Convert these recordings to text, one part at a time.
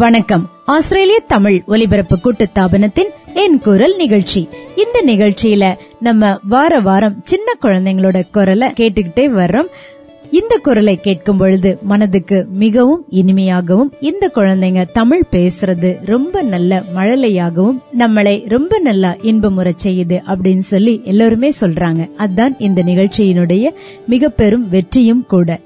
வணக்கம். ஆஸ்திரேலிய தமிழ் ஒலிபரப்பு கூட்டுத்தாபனத்தின் என் குரல் நிகழ்ச்சி. இந்த நிகழ்ச்சியில நம்ம வார வாரம் சின்ன குழந்தைங்களோட குரலை கேட்டுக்கிட்டே வர்றோம். இந்த குரலை கேட்கும் பொழுது மனதுக்கு மிகவும் இனிமையாகவும் இந்த குழந்தைங்க தமிழ் பேசுறது ரொம்ப நல்ல மழலையாகவும் நம்மளை ரொம்ப நல்லா இன்பமுறை செய்யுது அப்படின்னு சொல்லி எல்லாருமே சொல்றாங்க. அதான் இந்த நிகழ்ச்சியினுடைய மிக பெரும் வெற்றியும் கூட.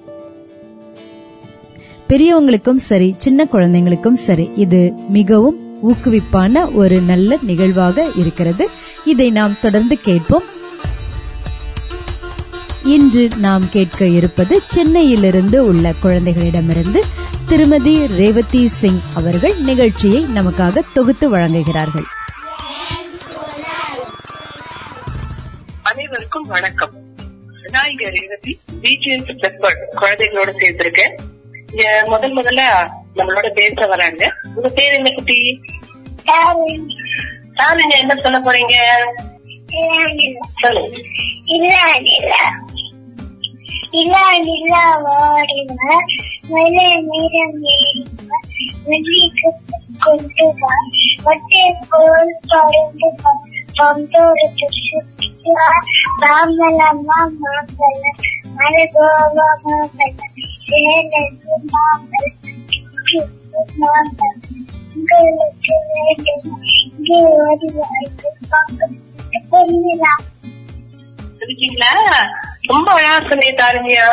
பெரியவங்களுக்கும் சரி சின்ன குழந்தைங்களுக்கும் சரி இது மிகவும் ஊக்குவிப்பான ஒரு நல்ல நிகழ்வாக இருக்கிறது. இதை நாம் தொடர்ந்து கேட்போம். இன்று நாம் கேட்க இருப்பது சென்னையிலிருந்து உள்ள குழந்தைகளிடமிருந்து திருமதி ரேவதி சிங் அவர்கள் நிகழ்ச்சியை நமக்காக தொகுத்து வழங்குகிறார்கள். அனைவருக்கும் வணக்கம். நான் இங்க ரேவதி பிஜிஎஸ் குழந்தைகளோட சேர்ந்திருக்கேன். முதல் முதல்ல நம்மளோட பேச வராங்க. உங்க பேர் என்ன குட்டி? நீங்க என்ன சொல்ல போறீங்க? இல்ல இல்ல. ஓடிவ மேலே மீறம் ஏறிவ கொண்டு வா. வட்டே போல் பறந்து பந்தோடு சுற்றுவா மாமலம்மா மாம்பழ மலகோவா மாம்பழ இருக்கீங்களா ரொம்ப அழகா சொல்லி தாரண்யா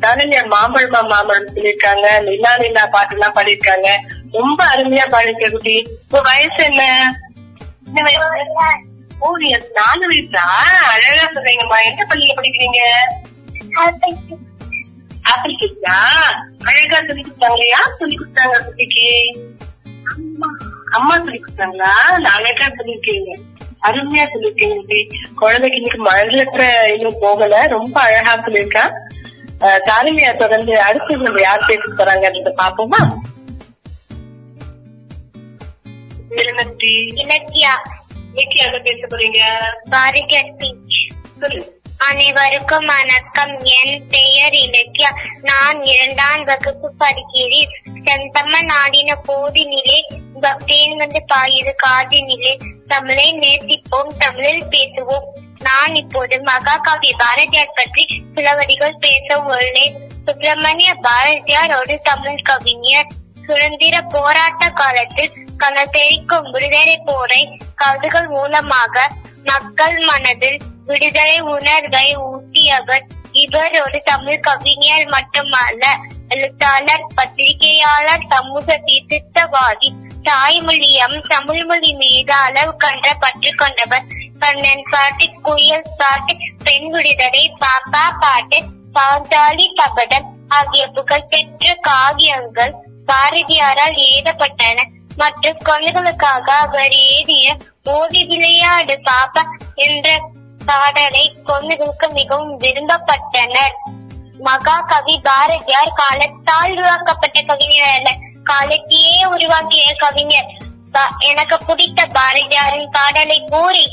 தாரண்யா மாம்பழமா மாம்பழம் சொல்லியிருக்காங்க. நிலா நிலா பாட்டு எல்லாம் பாடியிருக்காங்க. ரொம்ப அருமையா பாடிருக்க குட்டி. உங்க வயசு என்ன? ஓ நீங்க நாலு வயசா? அழகா சொல்றீங்கம்மா. என்ன பள்ளியில படிக்கிறீங்க? ஆப்பிள் கிட்ஸா அழகா சொல்லி கொடுத்தாங்க யார் சொல்லி கொடுத்தாங்க குட்டிக்கு? அம்மா சொல்லி கொடுத்தாங்களா? அழகா சொல்லிருக்கீங்க அருமையா சொல்லிருக்கீங்க குழந்தைக்கு இன்னைக்கு மழை இன்னும் போகல. ரொம்ப அழகா சொல்லியிருக்கா. தாரிமையா தொடர்ந்து அடுத்து நம்ம யார் பேச போறாங்கன்றத பாப்போமா இலக்கியா. இன்னைக்கு யார பேச போறீங்க? அனைவருக்கும் வணக்கம். என் பெயர் இலக்கியா. நான் இரண்டாம் வகுப்பு படிக்கிறேன். செந்தம்ம நாடின போதினிலே பக்தியின் வந்து பாயுது காதினிலே. தமிழை நேசிப்போம் தமிழில் பேசுவோம். நான் இப்போது மகாகவி பாரதியார் பற்றி சில வரிகள் பேச உள்ளேன். சுப்பிரமணிய பாரதியார் ஒரு தமிழ் கவிஞர். சுதந்திர போராட்ட காலத்தில் கனத்தெரிக்கும் விடுதலை போரை கவிதைகள் மூலமாக மக்கள் மனதில் விடுதலை உணர்வை ஊட்டியவர். இவர் ஒரு தமிழ் கவிஞர் மட்டுமல்ல எழுத்தாளர் பத்திரிகையாளர் சமூக சீர்திருத்தவாதி தாய்மொழியம் தமிழ் மொழி மீது அளவு கன்ற பற்று கொண்டவர். கண்ணன் பாட்டு குயில் பாட்டு பெண் விடுதலை பாப்பா பாட்டு பாஞ்சாலி கபடம் ஆகிய புகழ்பெற்ற காவியங்கள் பாரதியாரால் எழுதப்பட்டன. மற்றும் குழந்தைகளுக்காக அவர் ஏறிய ஓடி விளையாடு பாப்பா என்ற பாடலை கொண்டிருக்க மிகவும் விரும்பப்பட்டனர். மகாகவி பாரதியார் காலத்தால் உருவாக்கப்பட்ட கவிஞர் அல்ல. காலத்தையே உருவாக்கிய கவிஞர். எனக்கு பிடித்த பாரதியாரின் பாடலை கூறி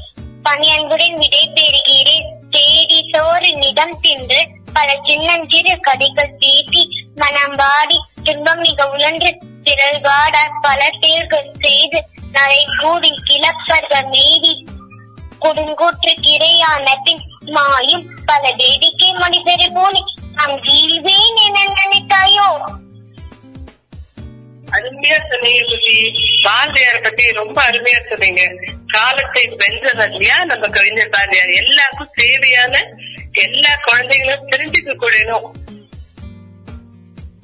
பணியன்புடன் விடை பெறுகிறேன். தேடி சோறு நிதம் தின்று பல சின்னஞ்சிறு கதைகள் பேசி மனம் வாடி துன்பம் மிக உழன்று திரள் வாட பல தேர்கள் செய்து நரை கூடி கிளப்பர்கள் மீதி கொடுங்கூற்று கிரையான பின் மாயும் பல வேடிக்கை மனிதரை போனி நாம் வீழ்வேன் என நினைத்தாயோ? அருமையா சொன்னீங்க குட்டி. பாரதியார பத்தி ரொம்ப அருமையா சொன்னீங்க. காலத்தை வென்றவர் இல்லையா நம்ம கவிஞர் பாரதியார் எல்லாருக்கும் தேவையான எல்லா குழந்தைகளும் தெரிஞ்சுக்க கூடணும்.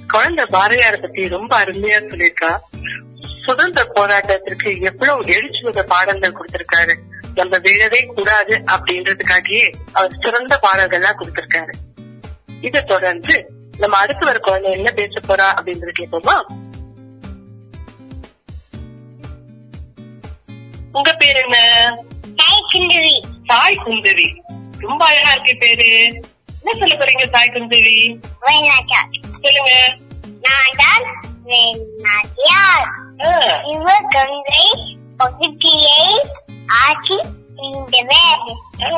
குழந்தை பாரதியார பத்தி ரொம்ப அருமையா சொல்லியிருக்கா. சுதந்திர போராட்டத்திற்கு எவ்வளவு எழுச்சி மிக பாடல்கள் கொடுத்திருக்காரு. நம்ம விழவே கூடாது அப்படின்றதுக்காகவே அவர் சிறந்த பாடல்கள்லாம் கொடுத்திருக்காரு. இதை தொடர்ந்து நம்ம அடுத்து வர குழந்தை என்ன பேச போறா அப்படின்றது கேட்போமா? உங்க பேர் என்ன? தாய் குந்தவி. சாய் குந்தவி. ரொம்ப அழகா இருக்கு பேரு. என்ன சொல்ல போறீங்க சாய் குந்தவி? சொல்லுங்க. நான் தான் இவர் கங்கை பகுதியை ஆட்சி செய்தவர் ஆ,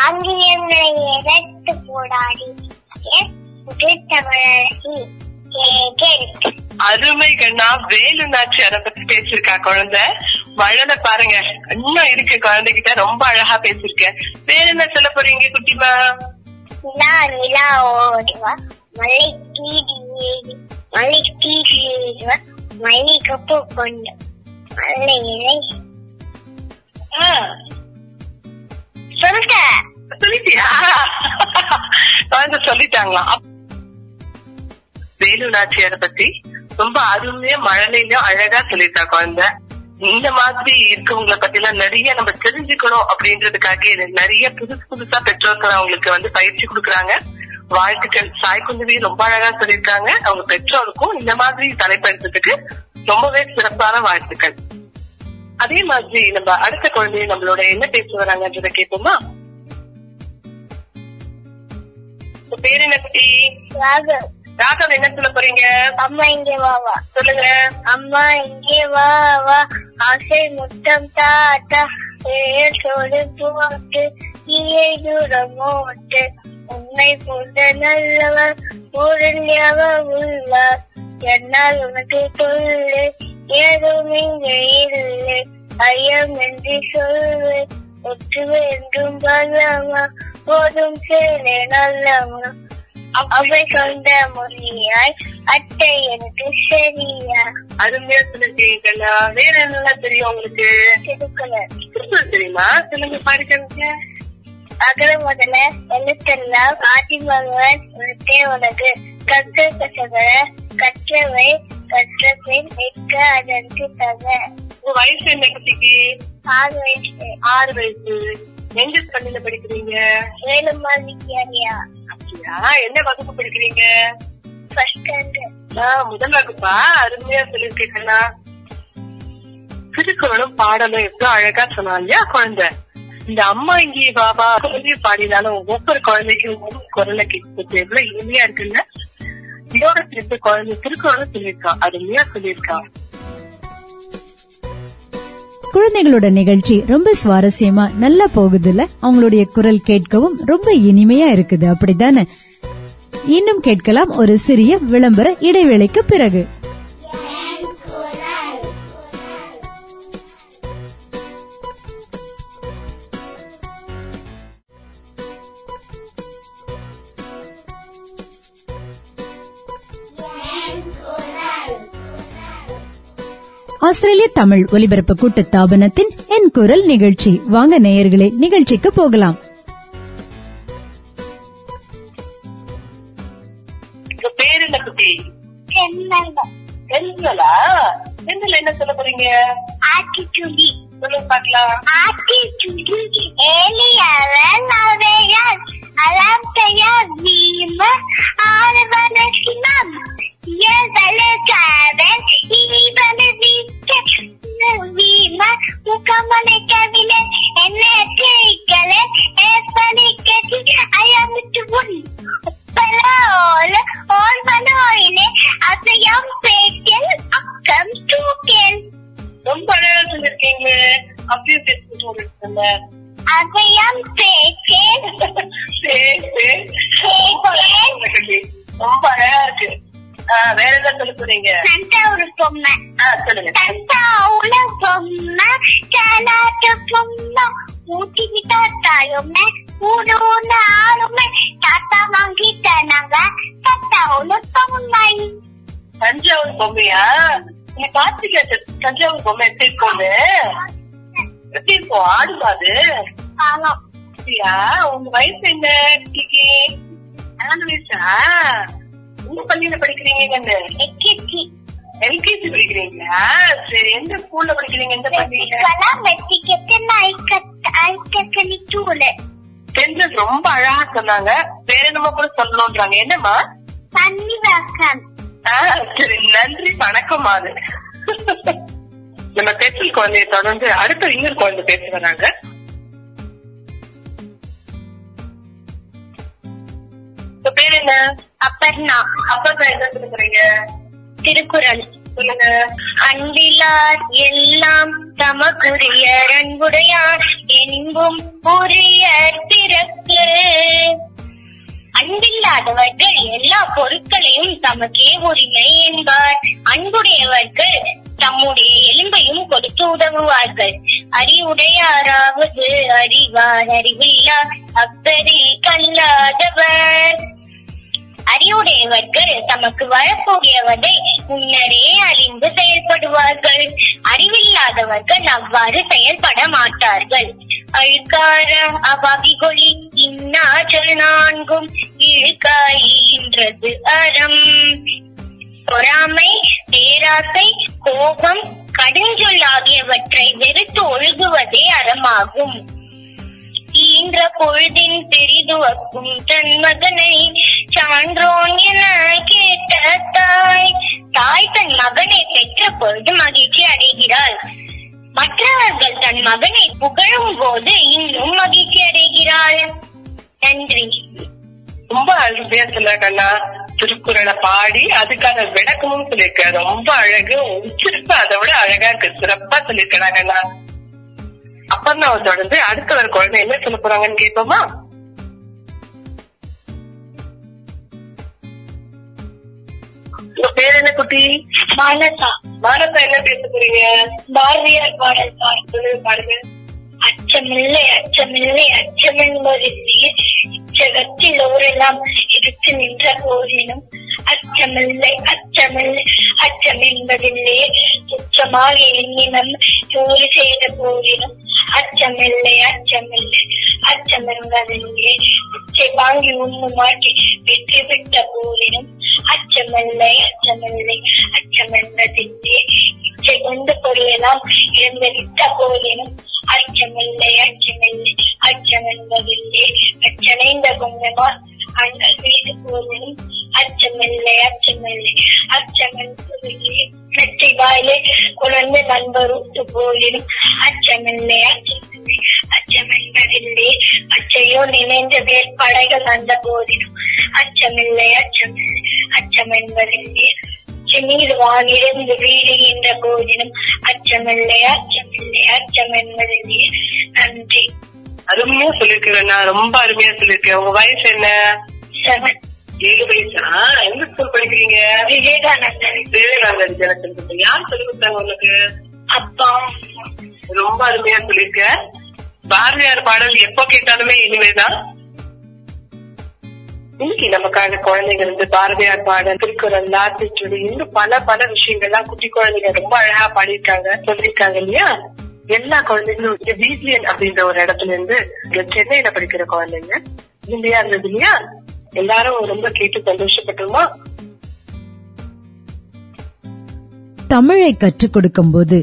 ஆங்கிலேயர்களை எதிர்த்து போராடி அருமை கண்ணா வேலு நாச்சியார பத்தி பேசியிருக்கா குழந்தை? மழலை பாருங்க. இன்னும் இருக்கு குழந்தைகிட்ட ரொம்ப அழகா பேசிருக்க வேற என்ன சொல்ல போறீங்க குட்டிமா நிலா நிலா ஓடுவா. மலை கீடி ஏறி மலை கீடி ஏறுவா. மலை கப்பு கொண்டு மலை இலை சொல்லிட்டேன் சொல்லிட்டியா? குழந்தை சொல்லிட்டாங்களாம் அப்- வேலு நாச்சியார பத்தி ரொம்ப அருமையா மழலையில அழகா சொல்லிட்டா குழந்தை. இந்த மாதிரி இருக்கவங்களை பத்தி எல்லாம் நிறைய நம்ம தெரிஞ்சுக்கணும் அப்படின்றதுக்காக நிறைய புதுசு புதுசா பெற்றோர்கள் அவங்களுக்கு வந்து பயிற்சி கொடுக்கறாங்க. வாழ்த்துக்கள். சாய் குந்தவி ரொம்ப அழகா சொல்லியிருக்காங்க. அவங்க பெற்றோருக்கும் இந்த மாதிரி தலைப்படுத்துறதுக்கு ரொம்பவே சிறப்பான வாழ்த்துக்கள். அதே மாதிரி நம்ம அடுத்த குழந்தைய நம்மளோட என்ன பேச வராங்கன்றத கேட்போமா பேர் என்ன குட்டி? ராகவ். ராகவ் என்ன சொல்ல போறீங்க? அம்மா இங்கே வா வா. சொல்லுங்க. அம்மா இங்கே வா வா. ஆசை முத்தம் தாத்தா பெயர் சொல்லு போட்டு நீயை தூரம் ஓட்டு. உன்னை போன்ற நல்லவர் ஊரில் உள்ளார். என்னால் உனக்கு சொல்லு ஏதும் இங்கே இல்லை என்று சொல்லு ஒற்றுமை என்றும் வல்லமா போதும் சேலை நல்லமா அவை சொந்த மொழியாய் அட்டை எனக்கு சரியா. அருமையா சொல்லிருக்கீங்களா வேற என்னெல்லாம் தெரியும் உங்களுக்கு? திருக்குறள். தெரியுமா? சொல்லுங்க பாடிக்காங்க அகல முதல்ல எழுத்தெல்லாம் ஆதி பகவான் உனக்கே. உனக்கு கற்க கற்றவை கற்ற பின் நிற்க அதற்கு தக. உங்க வயசு என்ன குட்டிக்கு? ஆறு வயசு. ஆறு வயசு. எங்க பள்ளியில படிக்கிறீங்க? வேலுமா வித்யாலயா. அப்படியா? என்ன வகுப்பு படிக்கிறீங்க? ஃபர்ஸ்ட் ஸ்டாண்டர்ட் முதல் வகுப்பா? அருமையா சொல்லிருக்கீங்களா திருக்குறளும் பாடலும் எவ்வளவு அழகா சொன்னா இல்லையா குழந்தை? இந்த அம்மா இங்கே பாபா குழந்தைய பாடினாலும் ஒவ்வொரு குழந்தைக்கும் ஒவ்வொரு குரலை கேட்கிறது எவ்வளவு இனிமையா இருக்குல்ல? இதோட சேர்த்து குழந்தை திருக்குறளும் சொல்லியிருக்கா. அருமையா சொல்லியிருக்கா? குழந்தைகளோட நிகழ்ச்சி ரொம்ப சுவாரஸ்யமா நல்லா போகுதுல அவங்களுடைய குரல் கேட்கவும் ரொம்ப இனிமையா இருக்குது. அப்படித்தானே இன்னும் கேட்கலாம் ஒரு சிறிய விளம்பர இடைவேளைக்கு பிறகு. ஆஸ்திரேலிய தமிழ் ஒலிபரப்பு கூட்டு தாபனத்தின் என் குரல் நிகழ்ச்சி. வாங்க நேயர்களே நிகழ்ச்சிக்கு போகலாம். என்ன சொல்ல போறீங்க? சொல்லுங்க பாக்கலாம் அலாம் பெயர் வீம ரொம்ப அழகா இருக்கு. வேற சொல்ல போறீங்க? பொம்மை. சொல்லுங்க. தந்தாவுல பொம்மை கலாட்ட பொம்மை ஊட்டி தாத்தாயுமே ஊடோன ஆளுமே தாத்தா வாங்கிட்ட நாங்க தத்தாவுல பொம்மை. தஞ்சாவூர் பொம்மையா? நீ பாத்தீங்க தஞ்சாவூர் பொம்மை எப்படி இருக்கும்னு எப்படி இருக்கும்? ஆடுமா அது? ஆமா. உங்க வயசு என்ன நாலு வயசா எந்த பள்ளியில படிக்கிறீங்க கண்ணு எக்கிச்சி எல்கேஜி படிக்கிறீங்களா? சரி எந்த ஸ்கூல்ல படிக்கிறீங்க எந்த பள்ளியில? பெண்கள் ரொம்ப அழகா சொன்னாங்க. வேற என்னமோ கூட சொல்லணும்ன்றாங்க. ஆ, சரி நன்றி வணக்கம் அது. நம்ம பெற்றல் குழந்தைய தொடர்ந்து அடுத்த இன்னொரு குழந்தை பேச வராங்க. உங்க பேர் என்ன? அப்பர்ணா. அப்பா என்ன சொல்ல திருக்குறள். சொல்லுங்க. அன்பிலார் எல்லாம் தமக்குரிய அன்புடையார் என்பும் உரிய பிறப்பு. அன்பில்லாதவர்கள் எல்லா பொருட்களையும் தமக்கே உரிமை என்பார். அன்புடையவர்கள் தம்முடைய எலும்பையும் கொடுத்து உதவுவார்கள். அறிவுடையாராவது அறிவார். அறிவில்லா அப்பரில் கல்லாதவர். அறிவுடையவர்கள் தமக்கு வரக்கூடியவதை முன்னரே அறிந்து செயல்படுவார்கள். அறிவில்லாதவர்கள் அவ்வாறு செயல்பட மாட்டார்கள். அழுக்கார அபாகிகொழி இன்னாற்றல் நான்கும் இழுக்காயின்றது அறம். பொறாமை பேராசை கோபம் கடுஞ்சொல் ஆகியவற்றை வெறுத்து ஒழுகுவதே அறமாகும். ஈன்ற பொழுதின் பெரிதுவக்கும் தன் மகனை மகனை பெற்ற பொழுது மகிழ்ச்சி அடைகிறாள். மற்றவர்கள் தன் மகனை புகழும் போது இன்னும் மகிழ்ச்சி அடைகிறாள். நன்றி. ரொம்ப அருமையா சொல்ல கண்ணா திருக்குறளை பாடி அதுக்கான விளக்கமும் சொல்லியிருக்க ரொம்ப அழகு. உச்சிருப்பு அதை விட அழகா இருக்கு. சிறப்பா சொல்லியிருக்கா கண்ணா அப்பர்ணாவை தொடர்ந்து அடுத்த ஒரு குழந்தை என்ன சொல்ல போறாங்கன்னு கேட்போமா? உங்க பேர் என்ன குட்டி? மானசா மானசா என்ன பேச போறீங்க பாரதியார் பாடல் பாடு அச்சமில்லை அச்சமில்லை அச்சமென்பதில்லையே இச்சகத்தில் ஓரெல்லாம் எடுத்து நின்ற போதினும் அச்சமில்லை அச்சமில்லை அச்சம் என்பதில்லையே துச்சமாக எண்ணினம் ஜோலி செய்த போதினும் அச்சமில்லை அச்சமில்லை அச்சம் என்பதில்லையே உச்சை வாங்கி உண்ணுமாட்டி வெற்றி பெற்ற போதினும் அச்சமில்லை அச்சமில்லை அச்சம் இச்சை கொண்டு பொருளெல்லாம் இழந்து போதினும் அச்சமில்லை அச்சமில்லை அச்சம் அச்சனைந்த குங்கமால் அங்கள் மீது போதினும் அச்சமில்லை அச்சமில்லை. அச்சமென்பதில்லை நெற்றி வாயிலே குழந்தை நண்பருத்து போதினும் அச்சமில்லை அச்சமில்லை அச்சமென்பதில்லை அச்சையோ நினைந்த வேட்பாடைகள் வந்த போதினும் அச்சமில்லை அச்சமில்லை. அச்சம் என்பதில்லை நீர் வானிலிருந்து வீடுகின்ற போதினும் அச்சமில்லை அச்சமில்லை அச்சம் நன்றி. அருமையா சொல்லிருக்கேன் ரொம்ப அருமையா சொல்லிருக்கேன் உங்க வயசு என்ன? ஏழு வயசா? எந்த ஸ்கூல் படிக்கிறீங்க? விவேகானந்தர். விவேகானந்தர் வித்யாலயம் யார் சொல்லி கொடுத்தாங்க உனக்கு அப்பா ரொம்ப அருமையா சொல்லிருக்க பாரதியார் பாடல் எப்போ கேட்டாலுமே இனிமேதான். இன்னைக்கு நமக்காக குழந்தைங்க வந்து பாரதியார் பாடல் திருக்குறள் லாத்திச்சுடி இன்னும் பல பல விஷயங்கள்லாம் குட்டி குழந்தைங்க ரொம்ப அழகா பாடியிருக்காங்க சொல்லியிருக்காங்க இல்லையா? எல்லா குழந்தைங்களும் வீட்லியன் அப்படின்ற ஒரு இடத்துல இருந்து சென்னையில படிக்கிற குழந்தைங்க இந்தியா இருந்தது இல்லையா? எல்லாரும் ரொம்ப கேட்டு சந்தோஷப்பட்டுமா? தமிழை கற்றுக் கொடுக்கும் போது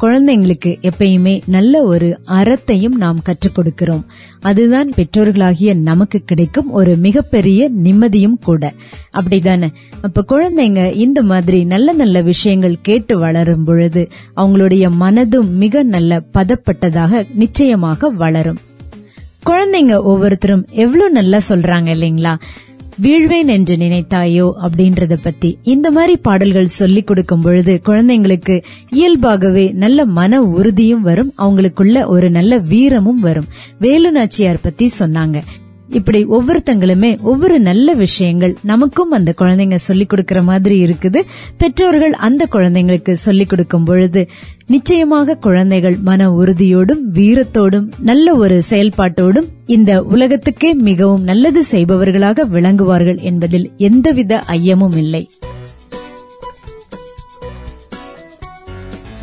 குழந்தைங்களுக்கு எப்பயுமே நல்ல ஒரு அறத்தையும் நாம் கற்றுக் கொடுக்கிறோம். அதுதான் பெற்றோர்களாகிய நமக்கு கிடைக்கும் ஒரு மிகப்பெரிய நிம்மதியும் கூட. அப்படிதானே? அப்ப குழந்தைங்க இந்த மாதிரி நல்ல நல்ல விஷயங்கள் கேட்டு வளரும் பொழுது அவங்களுடைய மனதும் மிக நல்ல பதப்பட்டதாக நிச்சயமாக வளரும். குழந்தைங்க ஒவ்வொருத்தரும் எவ்வளவு நல்லா சொல்றாங்க இல்லைங்களா? வீழ்வேன் என்று நினைத்தாயோ அப்படின்றத பத்தி இந்த மாதிரி பாடல்கள் சொல்லி கொடுக்கும் பொழுது குழந்தைங்களுக்கு இயல்பாகவே நல்ல மன உறுதியும் வரும். அவங்களுக்குள்ள ஒரு நல்ல வீரமும் வரும். வேலு நாச்சியார் பத்தி சொன்னாங்க. இப்படி ஒவ்வொருத்தங்களுமே ஒவ்வொரு நல்ல விஷயங்கள் நமக்கும் அந்த குழந்தைங்க சொல்லிக் கொடுக்கிற மாதிரி இருக்குது. பெற்றோர்கள் அந்த குழந்தைங்களுக்கு சொல்லிக் கொடுக்கும் பொழுது நிச்சயமாக குழந்தைகள் மன உறுதியோடும் வீரத்தோடும் நல்ல ஒரு செயல்பாட்டோடும் இந்த உலகத்துக்கே மிகவும் நல்லது செய்பவர்களாக விளங்குவார்கள் என்பதில் எந்தவித ஐயமும் இல்லை.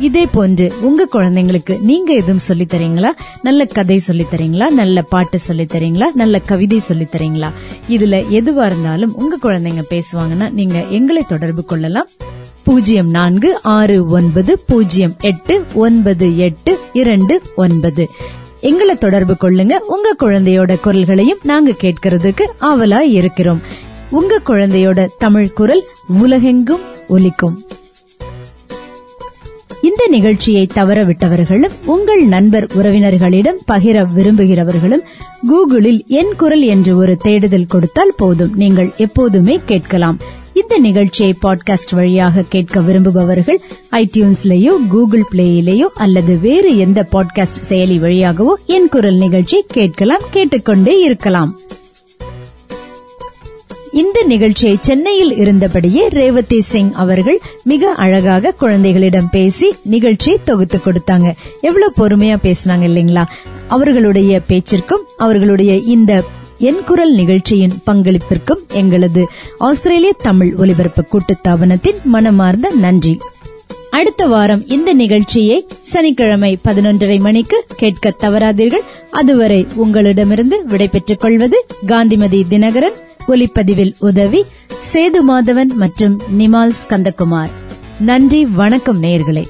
இதே போன்று உங்க குழந்தைங்களுக்கு நீங்க எதுவும் சொல்லி தரீங்களா? நல்ல கதை சொல்லி தரீங்களா? நல்ல பாட்டு சொல்லி தரீங்களா? நல்ல கவிதை சொல்லி தரீங்களா? இதுல எதுவா இருந்தாலும் உங்க குழந்தைங்க பேசுவாங்கன்னா நீங்க எங்களை தொடர்பு கொள்ளலாம். பூஜ்ஜியம் நான்கு ஆறு ஒன்பது பூஜ்ஜியம் எட்டு ஒன்பது எட்டு இரண்டு ஒன்பது. எங்களை தொடர்பு கொள்ளுங்க. உங்க குழந்தையோட குரல்களையும் நாங்க கேட்கறதுக்கு ஆவலா இருக்கிறோம். உங்க குழந்தையோட தமிழ் குரல் உலகெங்கும் ஒலிக்கும். இந்த நிகழ்ச்சியை தவறவிட்டவர்களும் உங்கள் நண்பர் உறவினர்களிடம் பகிர விரும்புகிறவர்களும் கூகுளில் என் குரல் என்று ஒரு தேடுதல் கொடுத்தால் போதும். நீங்கள் எப்போதுமே கேட்கலாம். இந்த நிகழ்ச்சியை பாட்காஸ்ட் வழியாக கேட்க விரும்புபவர்கள் ஐடியூன்ஸ்லேயோ கூகுள் பிளேயிலேயோ அல்லது வேறு எந்த பாட்காஸ்ட் செயலி வழியாகவோ என் குரல் நிகழ்ச்சி கேட்கலாம் கேட்டுக்கொண்டே இருக்கலாம். இந்த நிகழ்ச்சியை சென்னையில் இருந்தபடியே ரேவதி சிங் அவர்கள் மிக அழகாக குழந்தைகளிடம் பேசி நிகழ்ச்சியை தொகுத்து கொடுத்தாங்க. எவ்வளவு பொறுமையா பேசினாங்க இல்லைங்களா? அவர்களுடைய பேச்சிற்கும் அவர்களுடைய இந்த என் குரல் நிகழ்ச்சியின் பங்களிப்பிற்கும் எங்களது ஆஸ்திரேலிய தமிழ் ஒலிபரப்பு கூட்டுத்தாபனத்தின் மனமார்ந்த நன்றி. அடுத்த வாரம் இந்த நிகழ்ச்சியை சனிக்கிழமை பதினொன்றரை மணிக்கு கேட்க தவறாதீர்கள். அதுவரை உங்களிடமிருந்து விடைபெற்றுக் கொள்வது காந்திமதி தினகரன். ஒலிப்பதிவில் உதவி சேது மாதவன் மற்றும் நிமால் ஸ்கந்தகுமார். நன்றி வணக்கம் நேர்களே